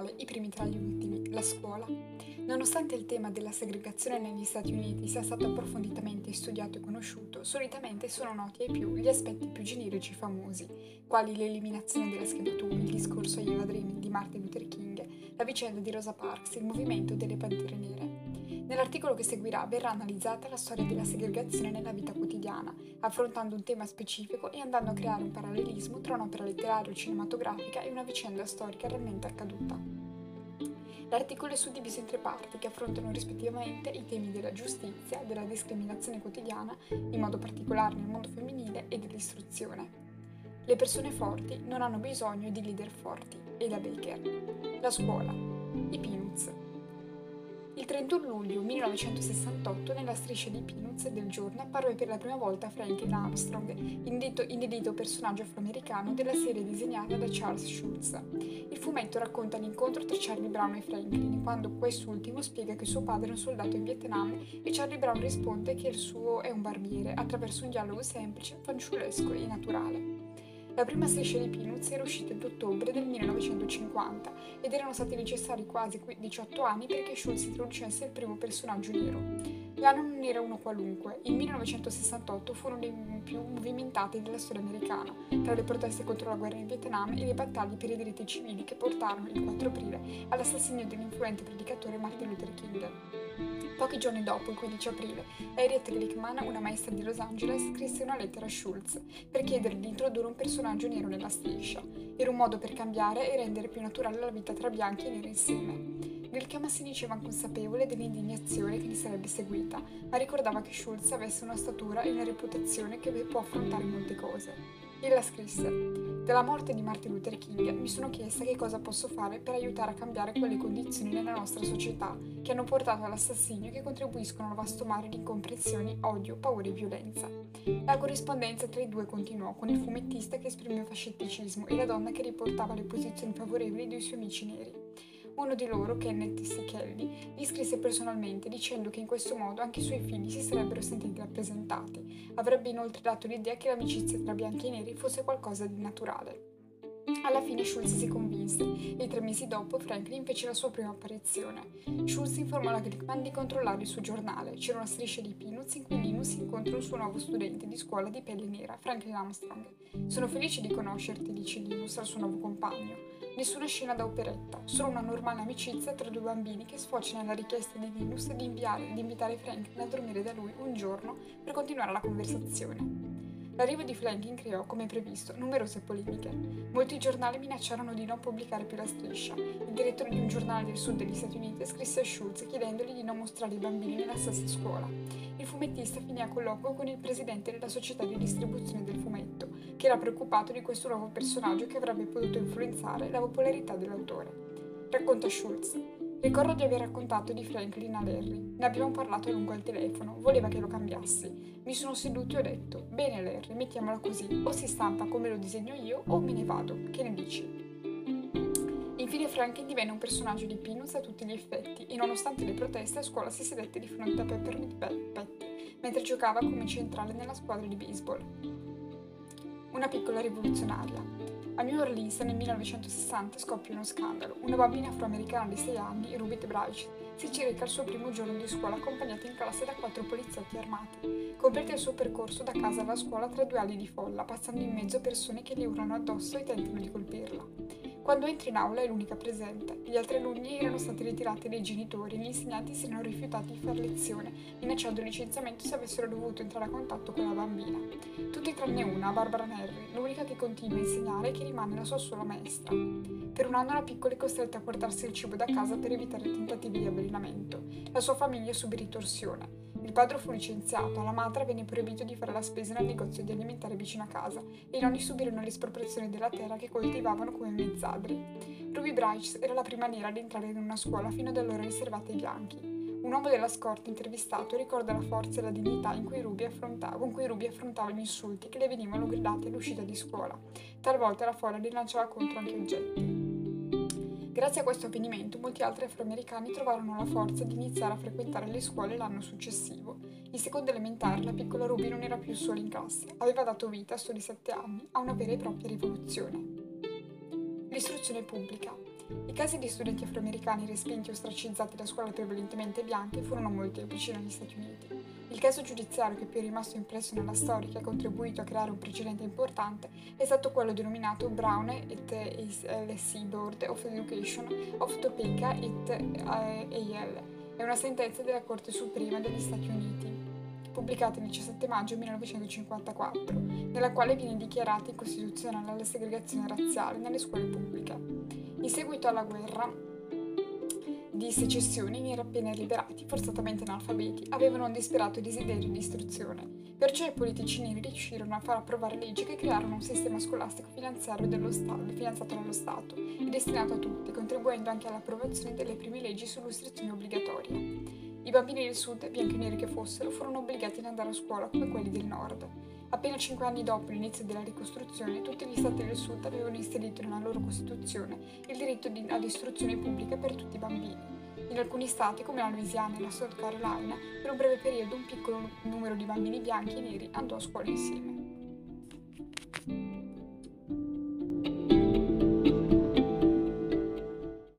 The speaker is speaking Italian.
finale, i primi tra gli ultimi, la scuola. Nonostante il tema della segregazione negli Stati Uniti sia stato approfonditamente studiato e conosciuto, solitamente sono noti ai più gli aspetti più generici famosi, quali l'eliminazione della schiavitù, il discorso agli evadrini di Martin Luther King, la vicenda di Rosa Parks, il movimento delle pantere nere. Nell'articolo che seguirà verrà analizzata la storia della segregazione nella vita quotidiana, affrontando un tema specifico e andando a creare un parallelismo tra un'opera letteraria o cinematografica e una vicenda storica realmente accaduta. L'articolo è suddiviso in tre parti che affrontano rispettivamente i temi della giustizia, della discriminazione quotidiana, in modo particolare nel mondo femminile, e dell'istruzione. Le persone forti non hanno bisogno di leader forti, e da Baker. La scuola. I Peanuts. Il 31 luglio 1968 nella striscia di Peanuts del giorno apparve per la prima volta Franklin Armstrong, inedito personaggio afroamericano della serie disegnata da Charles Schulz. Il fumetto racconta l'incontro tra Charlie Brown e Franklin, quando quest'ultimo spiega che suo padre è un soldato in Vietnam e Charlie Brown risponde che il suo è un barbiere, attraverso un dialogo semplice, fanciullesco e naturale. La prima striscia di Peanuts era uscita ad ottobre del 1950 ed erano stati necessari quasi 18 anni perché Schultz introducesse il primo personaggio nero. L'anno non era uno qualunque, il 1968 fu uno dei più movimentati della storia americana, tra le proteste contro la guerra in Vietnam e le battaglie per i diritti civili che portarono il 4 aprile all'assassinio dell'influente predicatore Martin Luther King. Pochi giorni dopo, il 15 aprile, Harriet Glickman, una maestra di Los Angeles, scrisse una lettera a Schultz per chiedergli di introdurre un personaggio nero nella striscia. Era un modo per cambiare e rendere più naturale la vita tra bianchi e neri insieme. Glickman si diceva consapevole dell'indignazione che gli sarebbe seguita, ma ricordava che Schultz avesse una statura e una reputazione che può affrontare molte cose. Ella scrisse: Dalla morte di Martin Luther King mi sono chiesta che cosa posso fare per aiutare a cambiare quelle condizioni nella nostra società che hanno portato all'assassinio e che contribuiscono al vasto mare di incomprensioni, odio, paura e violenza. La corrispondenza tra i due continuò con il fumettista che esprimeva scetticismo e la donna che riportava le posizioni favorevoli dei suoi amici neri. Uno di loro, Kenneth C. Kelly, gli scrisse personalmente dicendo che in questo modo anche i suoi figli si sarebbero sentiti rappresentati. Avrebbe inoltre dato l'idea che l'amicizia tra bianchi e neri fosse qualcosa di naturale. Alla fine Schulz si convinse e tre mesi dopo Franklin fece la sua prima apparizione. Schulz informò la Glickman di controllare il suo giornale. C'era una striscia di Peanuts in cui Linus incontra il suo nuovo studente di scuola di pelle nera, Franklin Armstrong. Sono felice di conoscerti, dice Linus al suo nuovo compagno. Nessuna scena da operetta, solo una normale amicizia tra due bambini che sfocia nella richiesta di Linus di, inviare, di invitare Franklin a dormire da lui un giorno per continuare la conversazione. L'arrivo di Franklin creò, come previsto, numerose polemiche. Molti giornali minacciarono di non pubblicare più la striscia. Il direttore di un giornale del sud degli Stati Uniti scrisse a Schultz chiedendogli di non mostrare i bambini nella stessa scuola. Il fumettista finì a colloquio con il presidente della società di distribuzione del fumetto, che era preoccupato di questo nuovo personaggio che avrebbe potuto influenzare la popolarità dell'autore. Racconta Schultz. Ricordo di aver raccontato di Franklin a Larry. Ne abbiamo parlato lungo al telefono. Voleva che lo cambiassi. Mi sono seduto e ho detto: Bene, Larry, mettiamola così. O si stampa come lo disegno io, o me ne vado. Che ne dici? Infine Franklin divenne un personaggio di Peanuts a tutti gli effetti e nonostante le proteste a scuola si sedette di fronte a Peppermint Patty mentre giocava come centrale nella squadra di baseball. Una piccola rivoluzionaria. A New Orleans nel 1960 scoppia uno scandalo. Una bambina afroamericana di 6 anni, Ruby Bryce, si ci reca al suo primo giorno di scuola accompagnata in classe da quattro poliziotti armati. Completa il suo percorso da casa alla scuola tra due ali di folla, passando in mezzo persone che le urlano addosso e tentano di colpirla. Quando entra in aula è l'unica presente. Gli altri alunni erano stati ritirati dai genitori e gli insegnanti si erano rifiutati di fare lezione, minacciando il licenziamento se avessero dovuto entrare a contatto con la bambina. Tutti tranne una, Barbara Nerry, l'unica che continua a insegnare e che rimane la sua sola maestra. Per un anno la piccola è costretta a portarsi il cibo da casa per evitare tentativi di avvelenamento. La sua famiglia subì ritorsione. Il padre fu licenziato, alla madre venne proibito di fare la spesa nel negozio di alimentare vicino a casa e i nonni subirono l'espropriazione della terra che coltivavano come mezzadri. Ruby Bryce era la prima nera ad entrare in una scuola fino ad allora riservata ai bianchi. Un uomo della scorta intervistato ricorda la forza e la dignità cui con cui Ruby affrontava gli insulti che le venivano gridati all'uscita di scuola. Talvolta la folla li lanciava contro anche oggetti. Grazie a questo avvenimento molti altri afroamericani trovarono la forza di iniziare a frequentare le scuole l'anno successivo. In seconda elementare la piccola Ruby non era più sola in classe, aveva dato vita a soli sette anni a una vera e propria rivoluzione. L'istruzione pubblica. I casi di studenti afroamericani respinti o ostracizzati da scuole prevalentemente bianche furono molteplici negli Stati Uniti. Il caso giudiziario che più è rimasto impresso nella storia e che ha contribuito a creare un precedente importante è stato quello denominato Brown et al. Board of Education of Topeka et al. È una sentenza della Corte Suprema degli Stati Uniti, pubblicata il 17 maggio 1954, nella quale viene dichiarata incostituzionale la segregazione razziale nelle scuole pubbliche. In seguito alla guerra, di secessione i neri appena liberati, forzatamente analfabeti, avevano un disperato desiderio di istruzione. Perciò i politici neri riuscirono a far approvare leggi che crearono un sistema scolastico finanziario dello Stato, finanziato dallo Stato e destinato a tutti, contribuendo anche all'approvazione delle prime leggi sull'istruzione obbligatoria. I bambini del sud, bianchi o neri che fossero, furono obbligati ad andare a scuola come quelli del nord. Appena cinque anni dopo l'inizio della ricostruzione, tutti gli stati del sud avevano inserito nella loro Costituzione il diritto di, ad istruzione pubblica per tutti i bambini. In alcuni stati, come la Louisiana e la South Carolina, per un breve periodo un piccolo numero di bambini bianchi e neri andò a scuola insieme.